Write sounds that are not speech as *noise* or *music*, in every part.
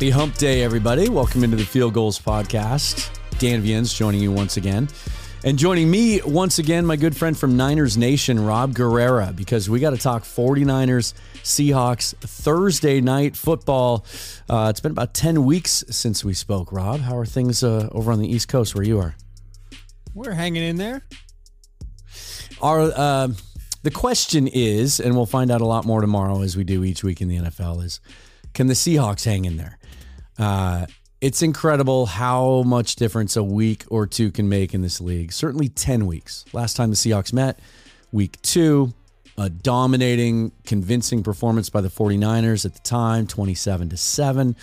Happy Hump Day, everybody. Welcome into the Field Gulls Podcast. Dan Viens joining you once again. And joining me once again, my good friend from Niners Nation, Rob Guerrera, because we got to talk 49ers, Seahawks, Thursday night football. Uh, it's been about 10 weeks since we spoke, Rob. How are things uh, over on the East Coast where you are? We're hanging in there. Our, uh, the question is, and we'll find out a lot more tomorrow as we do each week in the NFL, is can the Seahawks hang in there? Uh, it's incredible how much difference a week or two can make in this league. Certainly 10 weeks. Last time the Seahawks met, week two, a dominating, convincing performance by the 49ers at the time, 27 to 7.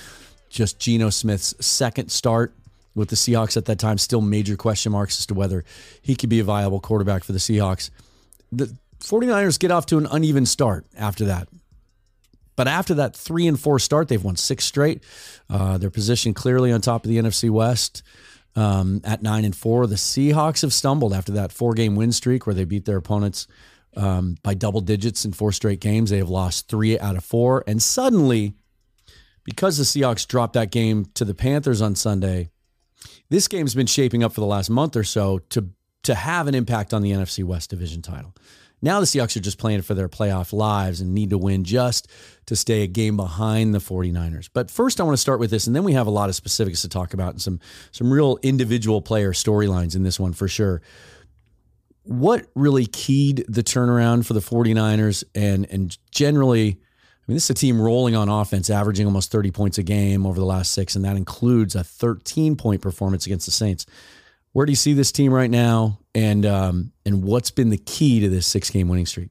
Just Geno Smith's second start with the Seahawks at that time, still major question marks as to whether he could be a viable quarterback for the Seahawks. The 49ers get off to an uneven start after that. But after that three and four start, they've won six straight. Uh, they're positioned clearly on top of the NFC West um, at nine and four. The Seahawks have stumbled after that four game win streak where they beat their opponents um, by double digits in four straight games. They have lost three out of four. And suddenly, because the Seahawks dropped that game to the Panthers on Sunday, this game's been shaping up for the last month or so to to have an impact on the NFC West division title. Now the Seahawks are just playing for their playoff lives and need to win just to stay a game behind the 49ers. But first I want to start with this and then we have a lot of specifics to talk about and some some real individual player storylines in this one for sure. What really keyed the turnaround for the 49ers and and generally I mean, this is a team rolling on offense, averaging almost 30 points a game over the last six, and that includes a 13 point performance against the Saints. Where do you see this team right now, and um, and what's been the key to this six game winning streak?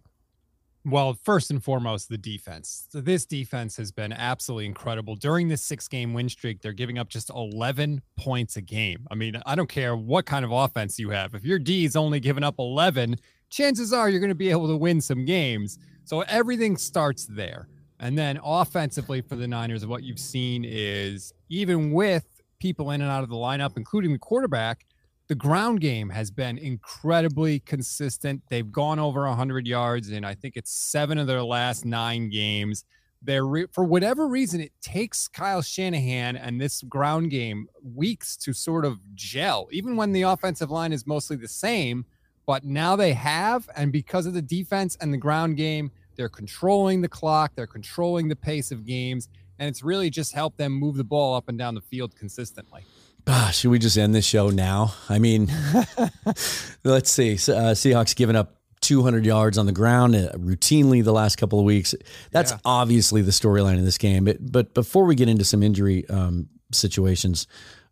Well, first and foremost, the defense. So this defense has been absolutely incredible. During this six game win streak, they're giving up just 11 points a game. I mean, I don't care what kind of offense you have. If your D is only giving up 11, chances are you're going to be able to win some games. So everything starts there. And then offensively for the Niners, what you've seen is even with people in and out of the lineup, including the quarterback, the ground game has been incredibly consistent. They've gone over 100 yards in I think it's seven of their last nine games. They're re- for whatever reason it takes Kyle Shanahan and this ground game weeks to sort of gel, even when the offensive line is mostly the same. But now they have, and because of the defense and the ground game, they're controlling the clock, they're controlling the pace of games, and it's really just helped them move the ball up and down the field consistently. Ah, should we just end this show now? I mean, *laughs* let's see. Uh, Seahawks giving up 200 yards on the ground uh, routinely the last couple of weeks. That's yeah. obviously the storyline in this game. But, but before we get into some injury um, situations,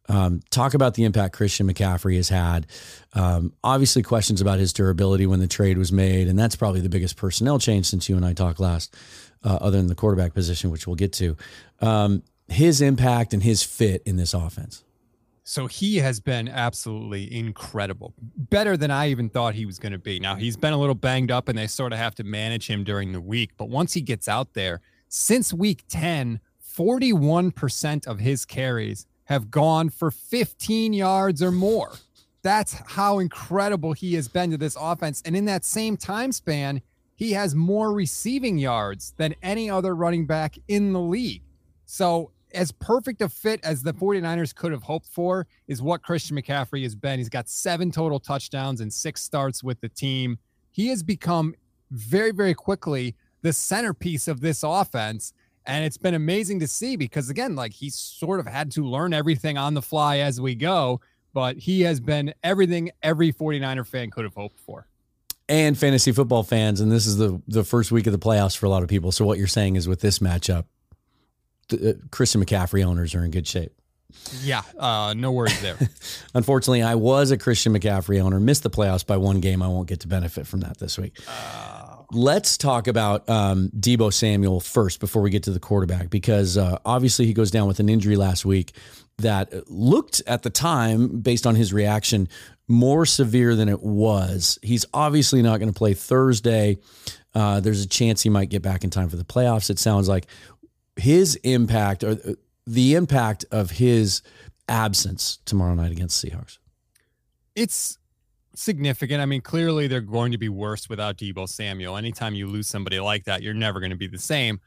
um, talk about the impact Christian McCaffrey has had. Um, obviously, questions about his durability when the trade was made, and that's probably the biggest personnel change since you and I talked last, uh, other than the quarterback position, which we'll get to. Um, his impact and his fit in this offense. So he has been absolutely incredible. Better than I even thought he was going to be. Now, he's been a little banged up and they sort of have to manage him during the week. But once he gets out there, since week 10, 41% of his carries have gone for 15 yards or more. That's how incredible he has been to this offense. And in that same time span, he has more receiving yards than any other running back in the league. So as perfect a fit as the 49ers could have hoped for is what Christian McCaffrey has been. He's got seven total touchdowns and six starts with the team. He has become very, very quickly the centerpiece of this offense. And it's been amazing to see because, again, like he's sort of had to learn everything on the fly as we go, but he has been everything every 49er fan could have hoped for and fantasy football fans. And this is the the first week of the playoffs for a lot of people. So what you're saying is with this matchup, uh, Christian McCaffrey owners are in good shape. Yeah, uh, no worries there. *laughs* Unfortunately, I was a Christian McCaffrey owner, missed the playoffs by one game. I won't get to benefit from that this week. Uh, Let's talk about um, Deebo Samuel first before we get to the quarterback, because uh, obviously he goes down with an injury last week that looked at the time, based on his reaction, more severe than it was. He's obviously not going to play Thursday. Uh, there's a chance he might get back in time for the playoffs. It sounds like his impact or the impact of his absence tomorrow night against Seahawks? It's significant. I mean, clearly they're going to be worse without Deebo Samuel. Anytime you lose somebody like that, you're never going to be the same.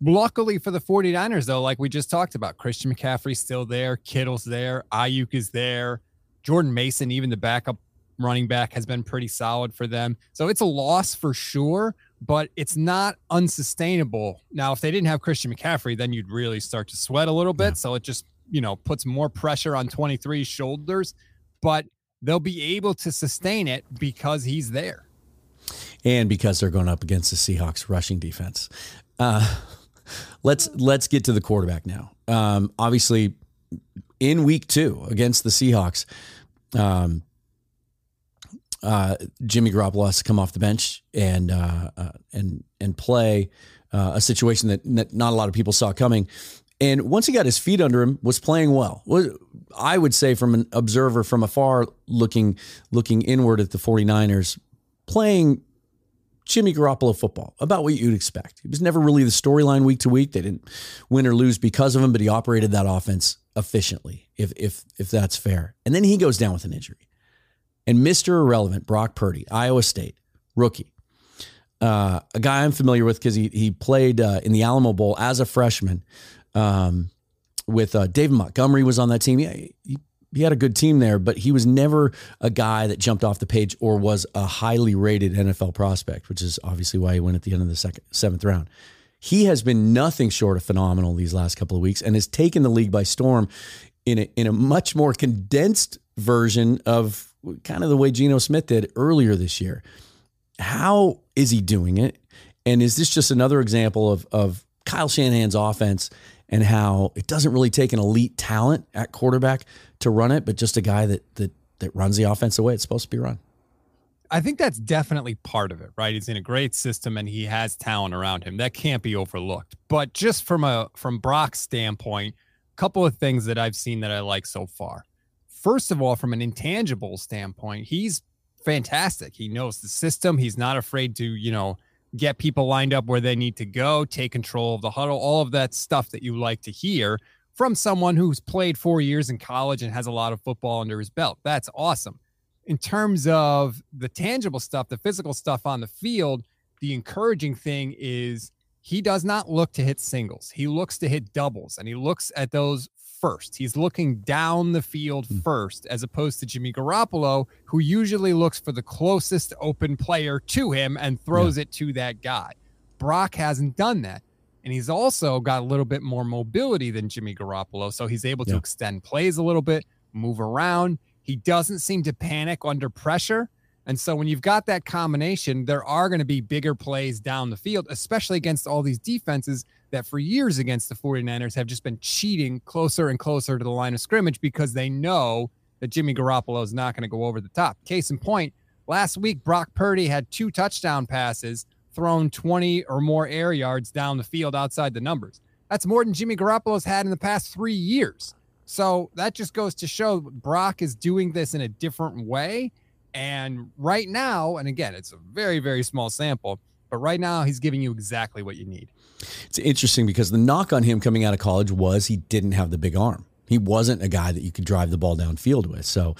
Luckily for the 49ers, though, like we just talked about, Christian McCaffrey's still there, Kittle's there, Aiyuk is there, Jordan Mason, even the backup running back, has been pretty solid for them. So it's a loss for sure, but it's not unsustainable. Now, if they didn't have Christian McCaffrey, then you'd really start to sweat a little bit. Yeah. So it just, you know, puts more pressure on 23's shoulders, but they'll be able to sustain it because he's there and because they're going up against the Seahawks rushing defense. Uh, *laughs* let's let's get to the quarterback now. Um, obviously, in week two against the Seahawks, um, uh, Jimmy Garoppolo has to come off the bench and uh, uh, and and play uh, a situation that not a lot of people saw coming. And once he got his feet under him, was playing well. I would say from an observer from afar looking looking inward at the 49ers, playing Jimmy Garoppolo football, about what you'd expect. It was never really the storyline week to week. They didn't win or lose because of him, but he operated that offense efficiently, if if if that's fair. And then he goes down with an injury. And Mr. Irrelevant, Brock Purdy, Iowa State, rookie. Uh, a guy I'm familiar with because he he played uh, in the Alamo Bowl as a freshman um, with uh, David Montgomery was on that team. Yeah, he he had a good team there, but he was never a guy that jumped off the page or was a highly rated NFL prospect, which is obviously why he went at the end of the second seventh round. He has been nothing short of phenomenal these last couple of weeks and has taken the league by storm in a, in a much more condensed version of kind of the way Geno Smith did earlier this year. How is he doing it? And is this just another example of, of Kyle Shanahan's offense and how it doesn't really take an elite talent at quarterback to run it, but just a guy that that that runs the offense the way it's supposed to be run. I think that's definitely part of it, right? He's in a great system and he has talent around him. That can't be overlooked. But just from a from Brock's standpoint, a couple of things that I've seen that I like so far. First of all, from an intangible standpoint, he's fantastic. He knows the system. He's not afraid to, you know, get people lined up where they need to go, take control of the huddle, all of that stuff that you like to hear from someone who's played four years in college and has a lot of football under his belt. That's awesome. In terms of the tangible stuff, the physical stuff on the field, the encouraging thing is he does not look to hit singles. He looks to hit doubles and he looks at those first. He's looking down the field hmm. first, as opposed to Jimmy Garoppolo, who usually looks for the closest open player to him and throws yeah. it to that guy. Brock hasn't done that. And he's also got a little bit more mobility than Jimmy Garoppolo. So he's able to yeah. extend plays a little bit, move around. He doesn't seem to panic under pressure. And so when you've got that combination, there are going to be bigger plays down the field, especially against all these defenses that for years against the 49ers have just been cheating closer and closer to the line of scrimmage because they know that Jimmy Garoppolo is not going to go over the top. Case in point, last week, Brock Purdy had two touchdown passes thrown 20 or more air yards down the field outside the numbers. That's more than Jimmy Garoppolo's had in the past three years. So that just goes to show Brock is doing this in a different way. And right now, and again, it's a very, very small sample, but right now he's giving you exactly what you need. It's interesting because the knock on him coming out of college was he didn't have the big arm. He wasn't a guy that you could drive the ball downfield with. So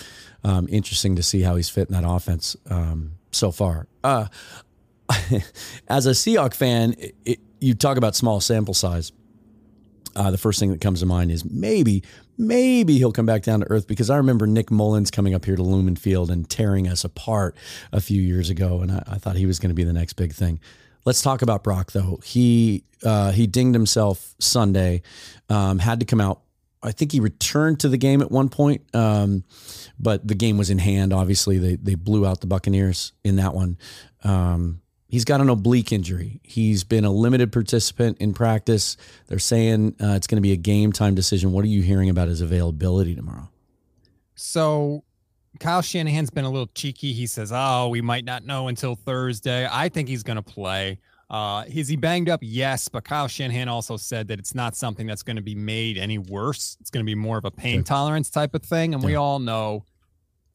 um, interesting to see how he's fit in that offense um, so far. Uh, *laughs* as a Seahawk fan, it, it, you talk about small sample size. Uh, the first thing that comes to mind is maybe, maybe he'll come back down to earth because I remember Nick Mullens coming up here to Lumen Field and tearing us apart a few years ago, and I, I thought he was going to be the next big thing. Let's talk about Brock though. He uh, he dinged himself Sunday, um, had to come out. I think he returned to the game at one point, um, but the game was in hand. Obviously, they they blew out the Buccaneers in that one. Um, he's got an oblique injury. He's been a limited participant in practice. They're saying uh, it's going to be a game time decision. What are you hearing about his availability tomorrow? So, Kyle Shanahan's been a little cheeky. He says, "Oh, we might not know until Thursday." I think he's going to play. Uh, is he banged up? Yes, but Kyle Shanahan also said that it's not something that's going to be made any worse. It's going to be more of a pain tolerance type of thing, and yeah. we all know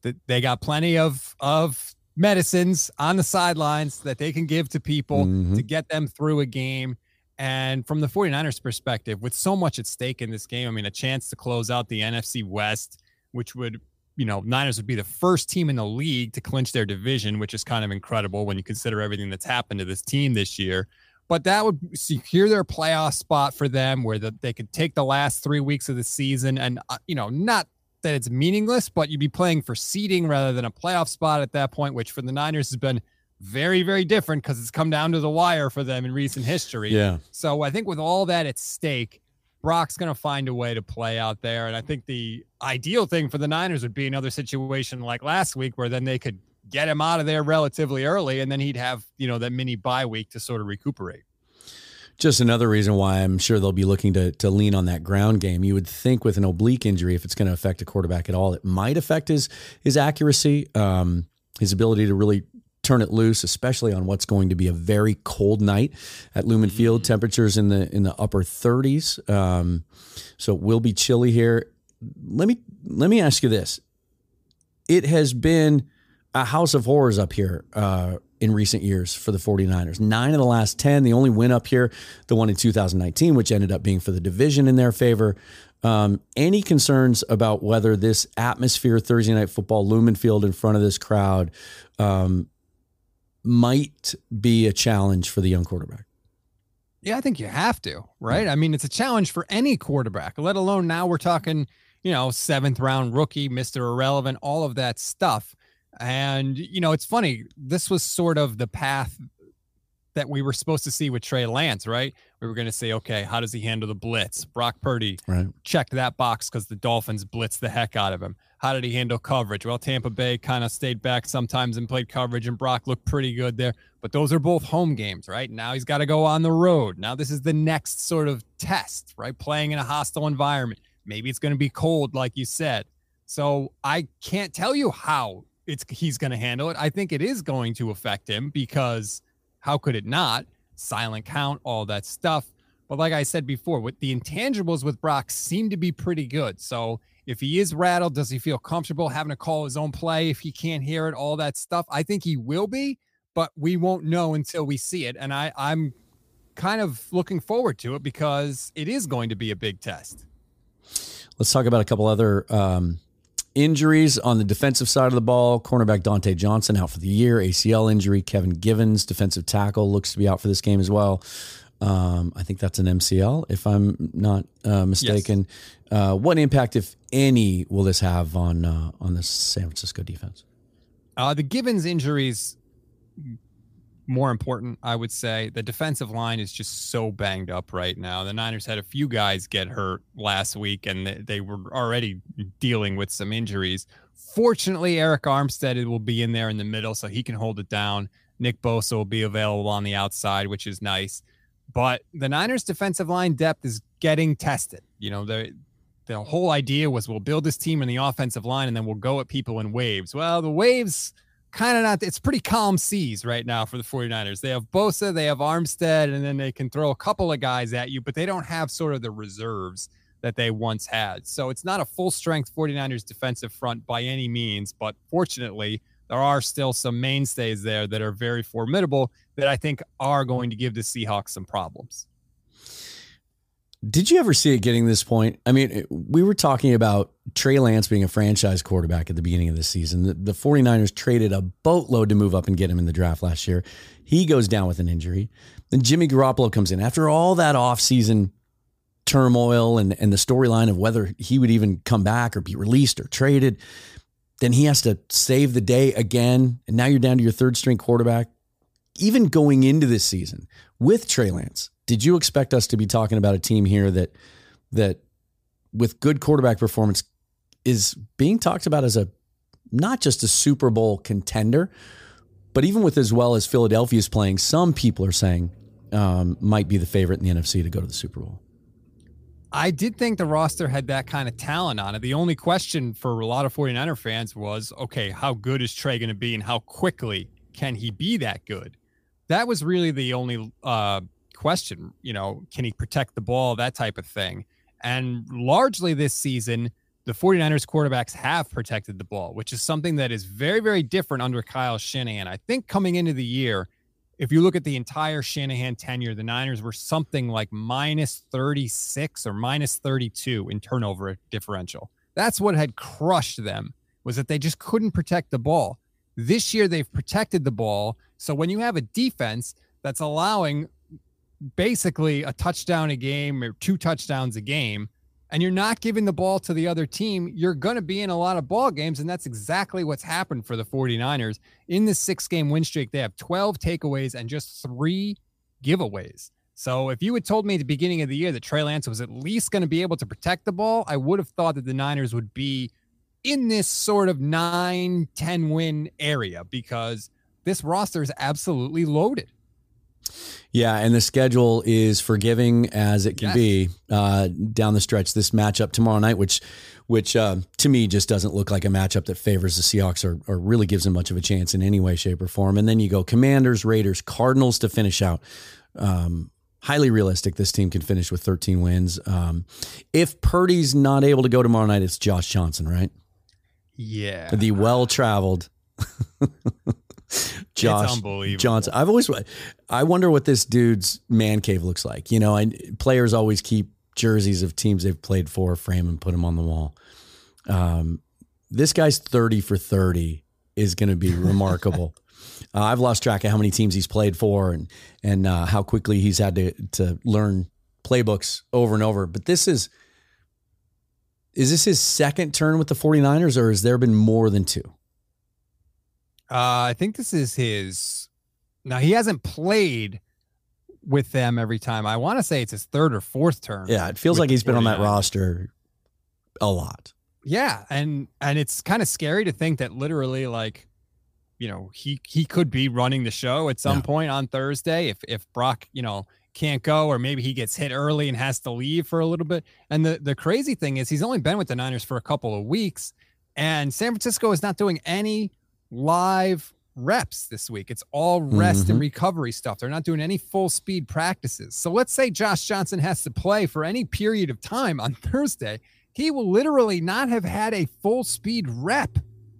that they got plenty of of medicines on the sidelines that they can give to people mm-hmm. to get them through a game. And from the 49ers perspective, with so much at stake in this game, I mean, a chance to close out the NFC West, which would, you know, Niners would be the first team in the league to clinch their division, which is kind of incredible when you consider everything that's happened to this team this year. but that would secure their playoff spot for them where the, they could take the last three weeks of the season and, uh, you know, not that it's meaningless, but you'd be playing for seeding rather than a playoff spot at that point, which for the Niners has been very, very different because it's come down to the wire for them in recent history. Yeah. So I think with all that at stake, Brock's going to find a way to play out there. And I think the ideal thing for the Niners would be another situation like last week where then they could get him out of there relatively early and then he'd have, you know, that mini bye week to sort of recuperate. Just another reason why I'm sure they'll be looking to to lean on that ground game. You would think with an oblique injury, if it's going to affect a quarterback at all, it might affect his his accuracy, um, his ability to really turn it loose, especially on what's going to be a very cold night at Lumen Field. Mm-hmm. Temperatures in the in the upper 30s, um, so it will be chilly here. Let me let me ask you this: It has been a house of horrors up here uh, in recent years for the 49ers. Nine of the last 10. The only win up here, the one in 2019, which ended up being for the division in their favor. Um, any concerns about whether this atmosphere, Thursday night football, Lumen Field in front of this crowd, um, might be a challenge for the young quarterback? Yeah, I think you have to, right? I mean, it's a challenge for any quarterback, let alone now we're talking, you know, seventh round rookie, Mr. Irrelevant, all of that stuff. And, you know, it's funny. This was sort of the path that we were supposed to see with Trey Lance, right? We were going to say, okay, how does he handle the blitz? Brock Purdy right. checked that box because the Dolphins blitzed the heck out of him. How did he handle coverage? Well, Tampa Bay kind of stayed back sometimes and played coverage, and Brock looked pretty good there. But those are both home games, right? Now he's got to go on the road. Now this is the next sort of test, right? Playing in a hostile environment. Maybe it's going to be cold, like you said. So I can't tell you how it's he's going to handle it. I think it is going to affect him because how could it not? Silent count, all that stuff. But like I said before, with the intangibles with Brock seem to be pretty good. So if he is rattled, does he feel comfortable having to call his own play if he can't hear it, all that stuff? I think he will be, but we won't know until we see it. And I, I'm kind of looking forward to it because it is going to be a big test. Let's talk about a couple other um, Injuries on the defensive side of the ball cornerback Dontae Johnson out for the year, ACL injury. Kevin Givens, defensive tackle, looks to be out for this game as well. Um, I think that's an MCL, if I'm not uh, mistaken. Yes. Uh, what impact, if any, will this have on uh, on the San Francisco defense? Uh, the Givens injuries more important, I would say. The defensive line is just so banged up right now. The Niners had a few guys get hurt last week, and they were already dealing with some injuries. Fortunately, Arik Armstead will be in there in the middle, so he can hold it down. Nick Bosa will be available on the outside, which is nice. But the Niners' defensive line depth is getting tested. You know, the the whole idea was we'll build this team in the offensive line, and then we'll go at people in waves. Well, the waves kind of not it's pretty calm seas right now for the 49ers. They have Bosa, they have Armstead, and then they can throw a couple of guys at you, but they don't have sort of the reserves that they once had. So it's not a full strength 49ers defensive front by any means, but fortunately, there are still some mainstays there that are very formidable that I think are going to give the Seahawks some problems. Did you ever see it getting this point? I mean, we were talking about Trey Lance being a franchise quarterback at the beginning of the season. The, the 49ers traded a boatload to move up and get him in the draft last year. He goes down with an injury. Then Jimmy Garoppolo comes in. After all that offseason turmoil and, and the storyline of whether he would even come back or be released or traded, then he has to save the day again. And now you're down to your third string quarterback. Even going into this season with Trey Lance, did you expect us to be talking about a team here that that with good quarterback performance is being talked about as a not just a Super Bowl contender, but even with as well as Philadelphia is playing, some people are saying um, might be the favorite in the NFC to go to the Super Bowl. I did think the roster had that kind of talent on it. The only question for a lot of 49er fans was okay, how good is Trey going to be and how quickly can he be that good? That was really the only uh, question. You know, can he protect the ball, that type of thing. And largely this season, the 49ers quarterbacks have protected the ball, which is something that is very, very different under Kyle Shanahan. I think coming into the year, if you look at the entire Shanahan tenure, the Niners were something like minus 36 or minus 32 in turnover differential. That's what had crushed them was that they just couldn't protect the ball. This year they've protected the ball. So when you have a defense that's allowing basically a touchdown a game or two touchdowns a game and you're not giving the ball to the other team, you're going to be in a lot of ball games. And that's exactly what's happened for the 49ers. In this six game win streak, they have 12 takeaways and just three giveaways. So if you had told me at the beginning of the year that Trey Lance was at least going to be able to protect the ball, I would have thought that the Niners would be in this sort of 9 10 win area because this roster is absolutely loaded. Yeah, and the schedule is forgiving as it can yes. be uh, down the stretch. This matchup tomorrow night, which, which uh, to me just doesn't look like a matchup that favors the Seahawks or, or really gives them much of a chance in any way, shape, or form. And then you go Commanders, Raiders, Cardinals to finish out. Um, highly realistic. This team can finish with 13 wins. Um, if Purdy's not able to go tomorrow night, it's Josh Johnson, right? Yeah, the well traveled. *laughs* *laughs* Josh Johnson. I've always I wonder what this dude's man cave looks like. You know, I, players always keep jerseys of teams they've played for, frame and put them on the wall. Um, this guy's thirty for thirty is going to be remarkable. *laughs* uh, I've lost track of how many teams he's played for and and uh, how quickly he's had to to learn playbooks over and over. But this is is this his second turn with the 49ers or has there been more than two? Uh, I think this is his. Now he hasn't played with them every time. I want to say it's his third or fourth term. Yeah, it feels like he's been on that roster a lot. Yeah, and and it's kind of scary to think that literally like you know, he he could be running the show at some yeah. point on Thursday if if Brock, you know, can't go or maybe he gets hit early and has to leave for a little bit. And the the crazy thing is he's only been with the Niners for a couple of weeks and San Francisco is not doing any live reps this week. It's all rest mm-hmm. and recovery stuff. They're not doing any full speed practices. So let's say Josh Johnson has to play for any period of time on *laughs* Thursday. He will literally not have had a full speed rep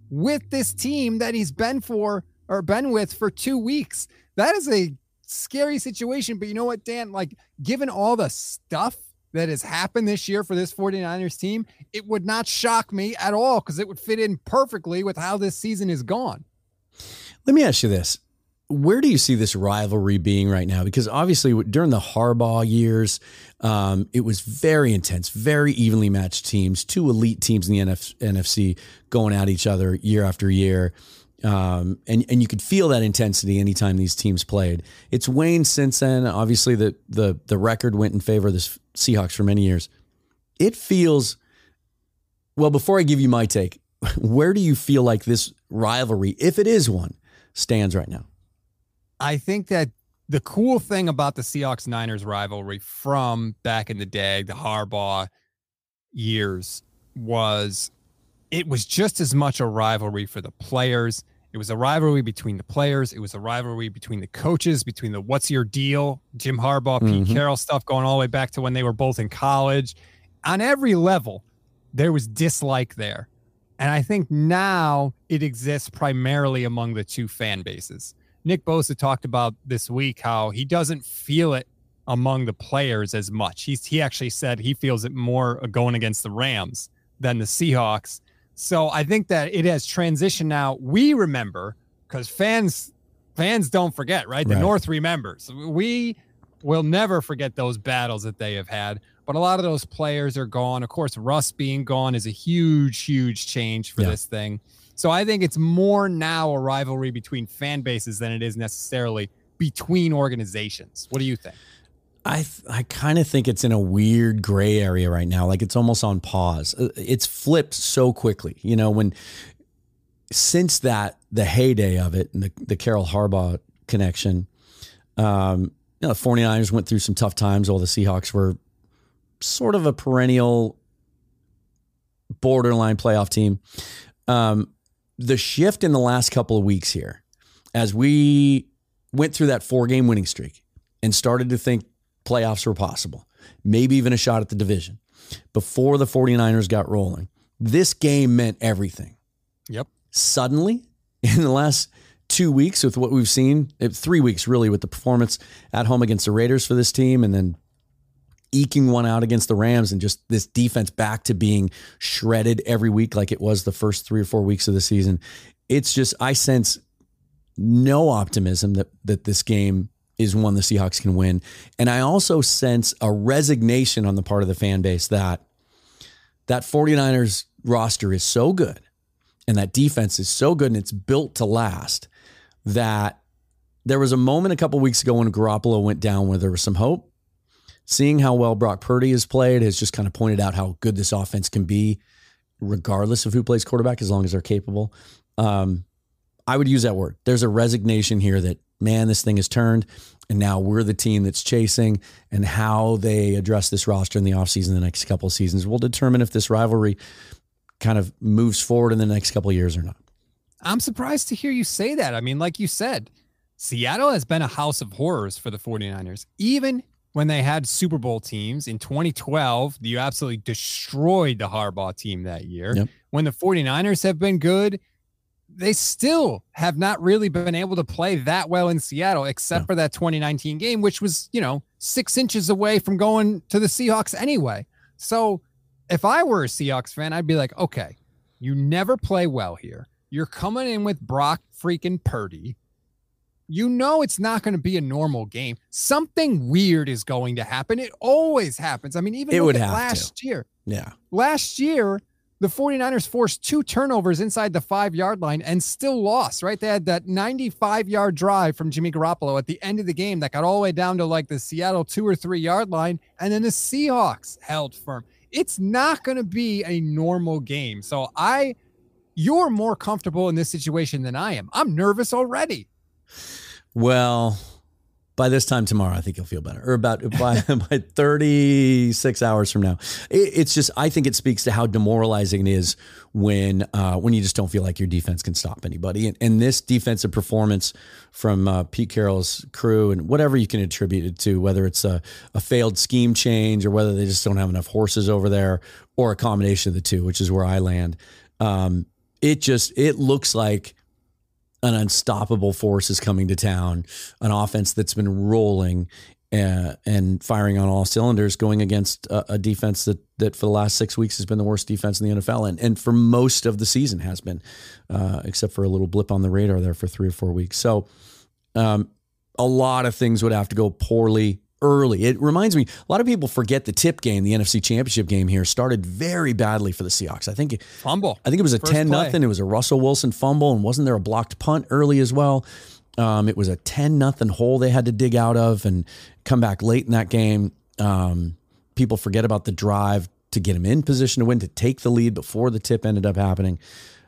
with this team that he's been for or been with for two weeks. That is a scary situation. But you know what, Dan? Like, given all the stuff that has happened this year for this 49ers team, it would not shock me at all because it would fit in perfectly with how this season is gone. Let me ask you this. Where do you see this rivalry being right now? Because obviously, during the Harbaugh years, um, it was very intense, very evenly matched teams, two elite teams in the NF- NFC going at each other year after year. Um, and and you could feel that intensity anytime these teams played. It's waned since then. Obviously, the the the record went in favor of the Seahawks for many years. It feels well. Before I give you my take, *laughs* where do you feel like this rivalry, if it is one, stands right now? I think that the cool thing about the Seahawks Niners rivalry from back in the day, the Harbaugh years, was it was just as much a rivalry for the players it was a rivalry between the players. It was a rivalry between the coaches, between the what's your deal, Jim Harbaugh, Pete mm-hmm. Carroll stuff going all the way back to when they were both in college. On every level, there was dislike there. And I think now it exists primarily among the two fan bases. Nick Bosa talked about this week how he doesn't feel it among the players as much. He's, he actually said he feels it more going against the Rams than the Seahawks. So I think that it has transitioned now. We remember because fans fans don't forget, right? The right. North remembers. We will never forget those battles that they have had. But a lot of those players are gone. Of course, Russ being gone is a huge, huge change for yeah. this thing. So I think it's more now a rivalry between fan bases than it is necessarily between organizations. What do you think? I I kind of think it's in a weird gray area right now. Like it's almost on pause. Uh, it's flipped so quickly. You know, when since that the heyday of it and the, the Carroll Harbaugh connection, um, you know, the 49ers went through some tough times while the Seahawks were sort of a perennial borderline playoff team. Um, the shift in the last couple of weeks here, as we went through that four game winning streak and started to think playoffs were possible, maybe even a shot at the division before the 49ers got rolling. This game meant everything. Yep. Suddenly, *laughs* in the last two weeks, with what we've seen, three weeks really, with the performance at home against the Raiders for this team, and then eking one out against the Rams, and just this defense back to being shredded every week like it was the first three or four weeks of the season. It's just, I sense no optimism that, that this game is one the Seahawks can win. And I also sense a resignation on the part of the fan base that that 49ers roster is so good and that defense is so good and it's built to last that there was a moment a couple weeks ago when Garoppolo went down where there was some hope. Seeing how well Brock Purdy has played has just kind of pointed out how good this offense can be, regardless of who plays quarterback, as long as they're capable. Um, I would use that word. There's a resignation here that, man, this thing has turned. And now we're the team that's chasing. And how they address this roster in the offseason the next couple of seasons will determine if this rivalry kind of moves forward in the next couple of years or not. I'm surprised to hear you say that. I mean, like you said, Seattle has been a house of horrors for the 49ers. Even when they had Super Bowl teams in 2012, you absolutely destroyed the Harbaugh team that year. Yep. When the 49ers have been good, they still have not really been able to play that well in Seattle, except yeah. for that 2019 game, which was, you know, six inches away from going to the Seahawks anyway. So if I were a Seahawks fan, I'd be like, okay, you never play well here. You're coming in with Brock freaking Purdy you know it's not going to be a normal game. Something weird is going to happen. It always happens. I mean, even it would last to. year. Yeah. Last year, the 49ers forced two turnovers inside the five yard line and still lost, right? They had that 95 yard drive from Jimmy Garoppolo at the end of the game that got all the way down to like the Seattle two or three yard line. And then the Seahawks held firm. It's not going to be a normal game. So I, you're more comfortable in this situation than I am. I'm nervous already. Well, by this time tomorrow, I think you'll feel better. Or about *laughs* by, by 36 hours from now. It, it's just, I think it speaks to how demoralizing it is when uh, when you just don't feel like your defense can stop anybody. And, and this defensive performance from uh, Pete Carroll's crew and whatever you can attribute it to, whether it's a, a failed scheme change or whether they just don't have enough horses over there or a combination of the two, which is where I land. Um, it just, it looks like an unstoppable force is coming to town, an offense that's been rolling uh, and firing on all cylinders, going against a, a, defense that that for the last six weeks has been the worst defense in the NFL, and and for most of the season has been, uh, except for a little blip on the radar there for three or four weeks. So, um, a lot of things would have to go poorly early. It reminds me, a lot of people forget the tip game, the NFC Championship game here started very badly for the Seahawks. I think fumble. I think it was a First 10 nothing. It was a Russell Wilson fumble and wasn't there a blocked punt early as well? Um, it was a 10 nothing hole they had to dig out of and come back late in that game. Um, people forget about the drive to get him in position to win, to take the lead before the tip ended up happening.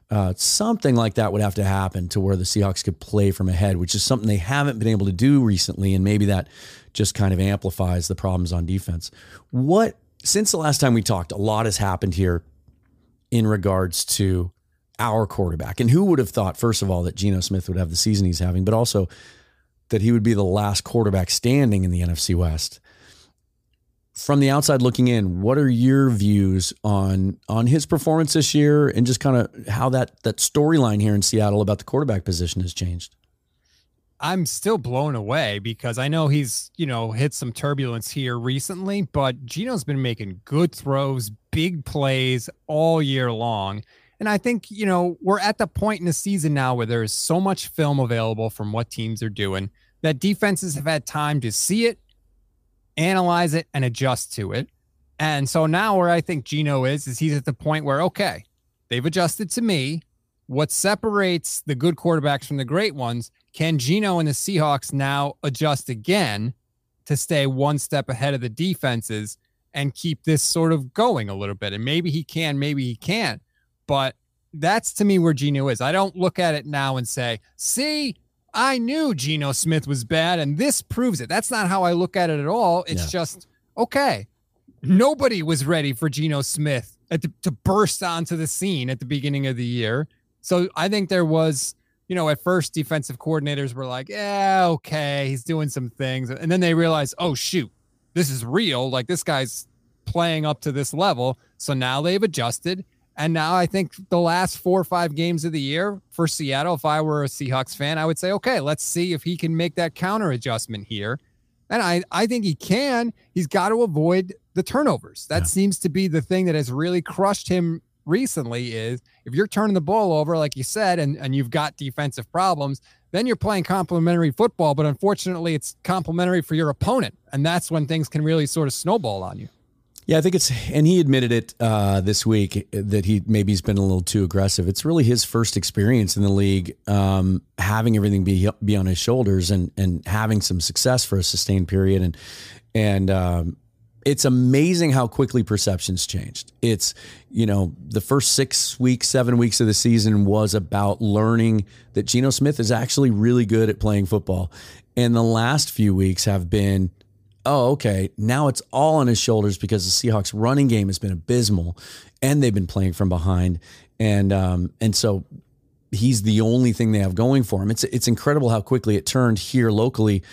Uh, something like that would have to happen to where the Seahawks could play from ahead, which is something they haven't been able to do recently. And maybe that just kind of amplifies the problems on defense. What, since the last time we talked, a lot has happened here in regards to our quarterback. And who would have thought, first of all, that Geno Smith would have the season he's having, but also that he would be the last quarterback standing in the NFC West? From the outside looking in, what are your views on on his performance this year and just kind of how that that storyline here in Seattle about the quarterback position has changed? I'm still blown away because I know he's, you know, hit some turbulence here recently, but Geno's been making good throws, big plays all year long. And I think, you know, we're at the point in the season now where there's so much film available from what teams are doing that defenses have had time to see it, analyze it, and adjust to it. And so now where I think Geno is, is he's at the point where, okay, they've adjusted to me. What separates the good quarterbacks from the great ones can Geno and the Seahawks now adjust again to stay one step ahead of the defenses and keep this sort of going a little bit? And maybe he can, maybe he can't. But that's to me where Geno is. I don't look at it now and say, see, I knew Geno Smith was bad and this proves it. That's not how I look at it at all. It's yeah. just, okay, nobody was ready for Geno Smith the, to burst onto the scene at the beginning of the year. So I think there was you know, at first defensive coordinators were like, yeah, okay, he's doing some things. And then they realize, oh, shoot, this is real. Like this guy's playing up to this level. So now they've adjusted. And now I think the last four or five games of the year for Seattle, if I were a Seahawks fan, I would say, okay, let's see if he can make that counter adjustment here. And I, I think he can. He's got to avoid the turnovers. That yeah. seems to be the thing that has really crushed him recently is if you're turning the ball over, like you said, and, and you've got defensive problems, then you're playing complementary football. But unfortunately, it's complementary for your opponent. And that's when things can really sort of snowball on you. Yeah, I think it's, and he admitted it uh, this week that he maybe he's been a little too aggressive. It's really his first experience in the league, um, having everything be be on his shoulders and and having some success for a sustained period, and and um, it's amazing how quickly perceptions changed. It's, you know, the first six weeks, seven weeks of the season was about learning that Geno Smith is actually really good at playing football. And the last few weeks have been, oh, okay, now it's all on his shoulders because the Seahawks running game has been abysmal and they've been playing from behind. And, um, and so he's the only thing they have going for him. It's, it's incredible how quickly it turned here locally.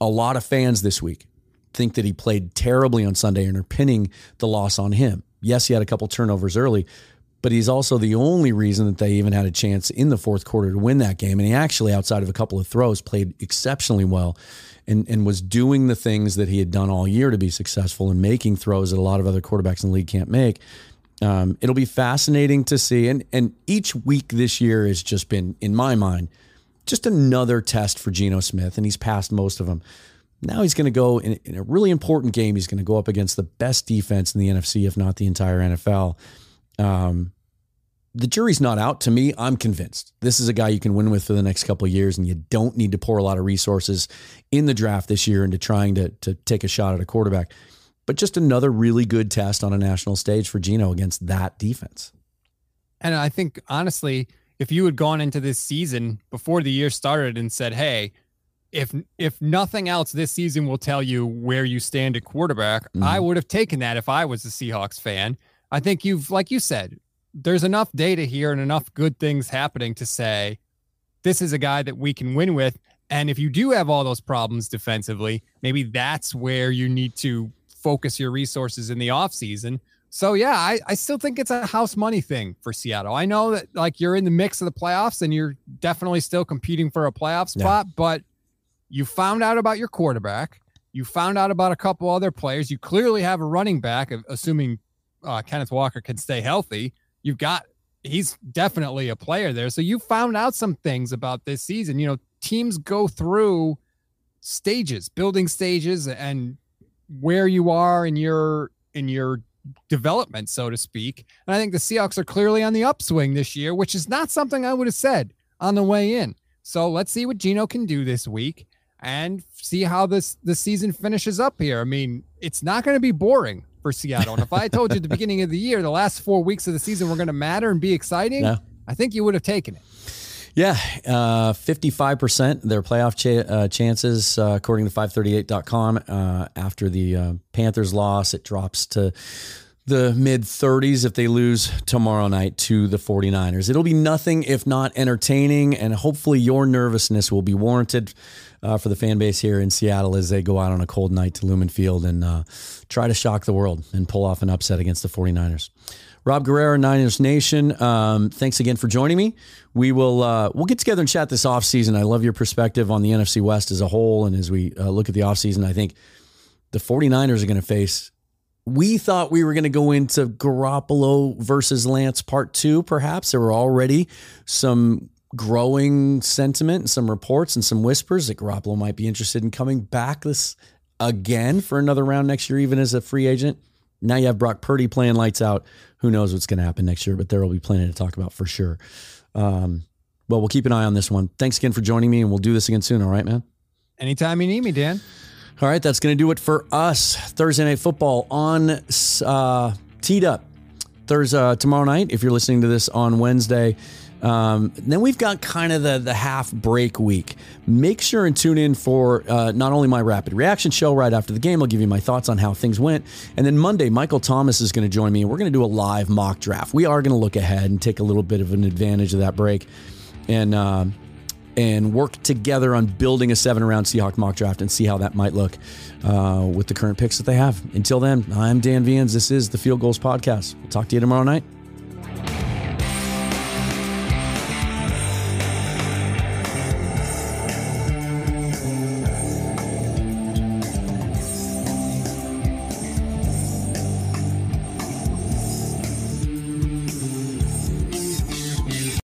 A lot of fans this week think that he played terribly on Sunday and are pinning the loss on him. Yes, he had a couple turnovers early, but he's also the only reason that they even had a chance in the fourth quarter to win that game. And he actually, outside of a couple of throws, played exceptionally well and, and was doing the things that he had done all year to be successful and making throws that a lot of other quarterbacks in the league can't make. Um, it'll be fascinating to see. And, and each week this year has just been, in my mind, just another test for Geno Smith, and he's passed most of them. Now he's going to go in, in, a really important game. He's going to go up against the best defense in the NFC, if not the entire NFL. Um, the jury's not out. To me, I'm convinced this is a guy you can win with for the next couple of years, and you don't need to pour a lot of resources in the draft this year into trying to to take a shot at a quarterback. But just another really good test on a national stage for Geno against that defense. And I think honestly, if you had gone into this season before the year started and said, "Hey, if if nothing else, this season will tell you where you stand at quarterback. Mm-hmm. I would have taken that if I was a Seahawks fan. I think you've, like you said, there's enough data here and enough good things happening to say this is a guy that we can win with. And if you do have all those problems defensively, maybe that's where you need to focus your resources in the offseason. So yeah, I, I still think it's a house money thing for Seattle. I know that like you're in the mix of the playoffs and you're definitely still competing for a playoff spot, yeah. but you found out about your quarterback. You found out about a couple other players. You clearly have a running back, assuming uh, Kenneth Walker can stay healthy. You've got, he's definitely a player there. So you found out some things about this season. You know, teams go through stages, building stages, and where you are in your, in your development, so to speak. And I think the Seahawks are clearly on the upswing this year, which is not something I would have said on the way in. So let's see what Geno can do this week and see how this the season finishes up here. I mean, it's not going to be boring for Seattle. And if I told you at the beginning of the year, the last four weeks of the season were going to matter and be exciting, no. I think you would have taken it. Yeah, uh, 55% their playoff uh, chances, uh, according to 538.com. Uh, after the uh, Panthers loss, it drops to the mid 30s if they lose tomorrow night to the 49ers. It'll be nothing if not entertaining, and hopefully your nervousness will be warranted uh, for the fan base here in Seattle as they go out on a cold night to Lumen Field and uh, try to shock the world and pull off an upset against the 49ers. Rob Guerrera, Niners Nation. Um, thanks again for joining me. We will uh, we'll get together and chat this offseason. I love your perspective on the NFC West as a whole. And as we uh, look at the offseason, I think the 49ers are going to face we thought we were going to go into Garoppolo versus Lance part two, perhaps. There were already some growing sentiment and some reports and some whispers that Garoppolo might be interested in coming back this again for another round next year, even as a free agent. Now you have Brock Purdy playing lights out. Who knows what's going to happen next year, but there will be plenty to talk about for sure. Um, well, we'll keep an eye on this one. Thanks again for joining me, and we'll do this again soon. All right, man? Anytime you need me, Dan. All right, that's going to do it for us. Thursday Night Football on uh, Teed Up. Thursday, uh, tomorrow night, if you're listening to this on Wednesday. Um, then we've got kind of the, the half break week. Make sure and tune in for uh, not only my rapid reaction show right after the game, I'll give you my thoughts on how things went. And then Monday, Michael Thomas is going to join me and we're going to do a live mock draft. We are going to look ahead and take a little bit of an advantage of that break and, uh, and work together on building a seven round Seahawk mock draft and see how that might look uh, with the current picks that they have. Until then, I'm Dan Viens. This is the Field Gulls Podcast. We'll talk to you tomorrow night.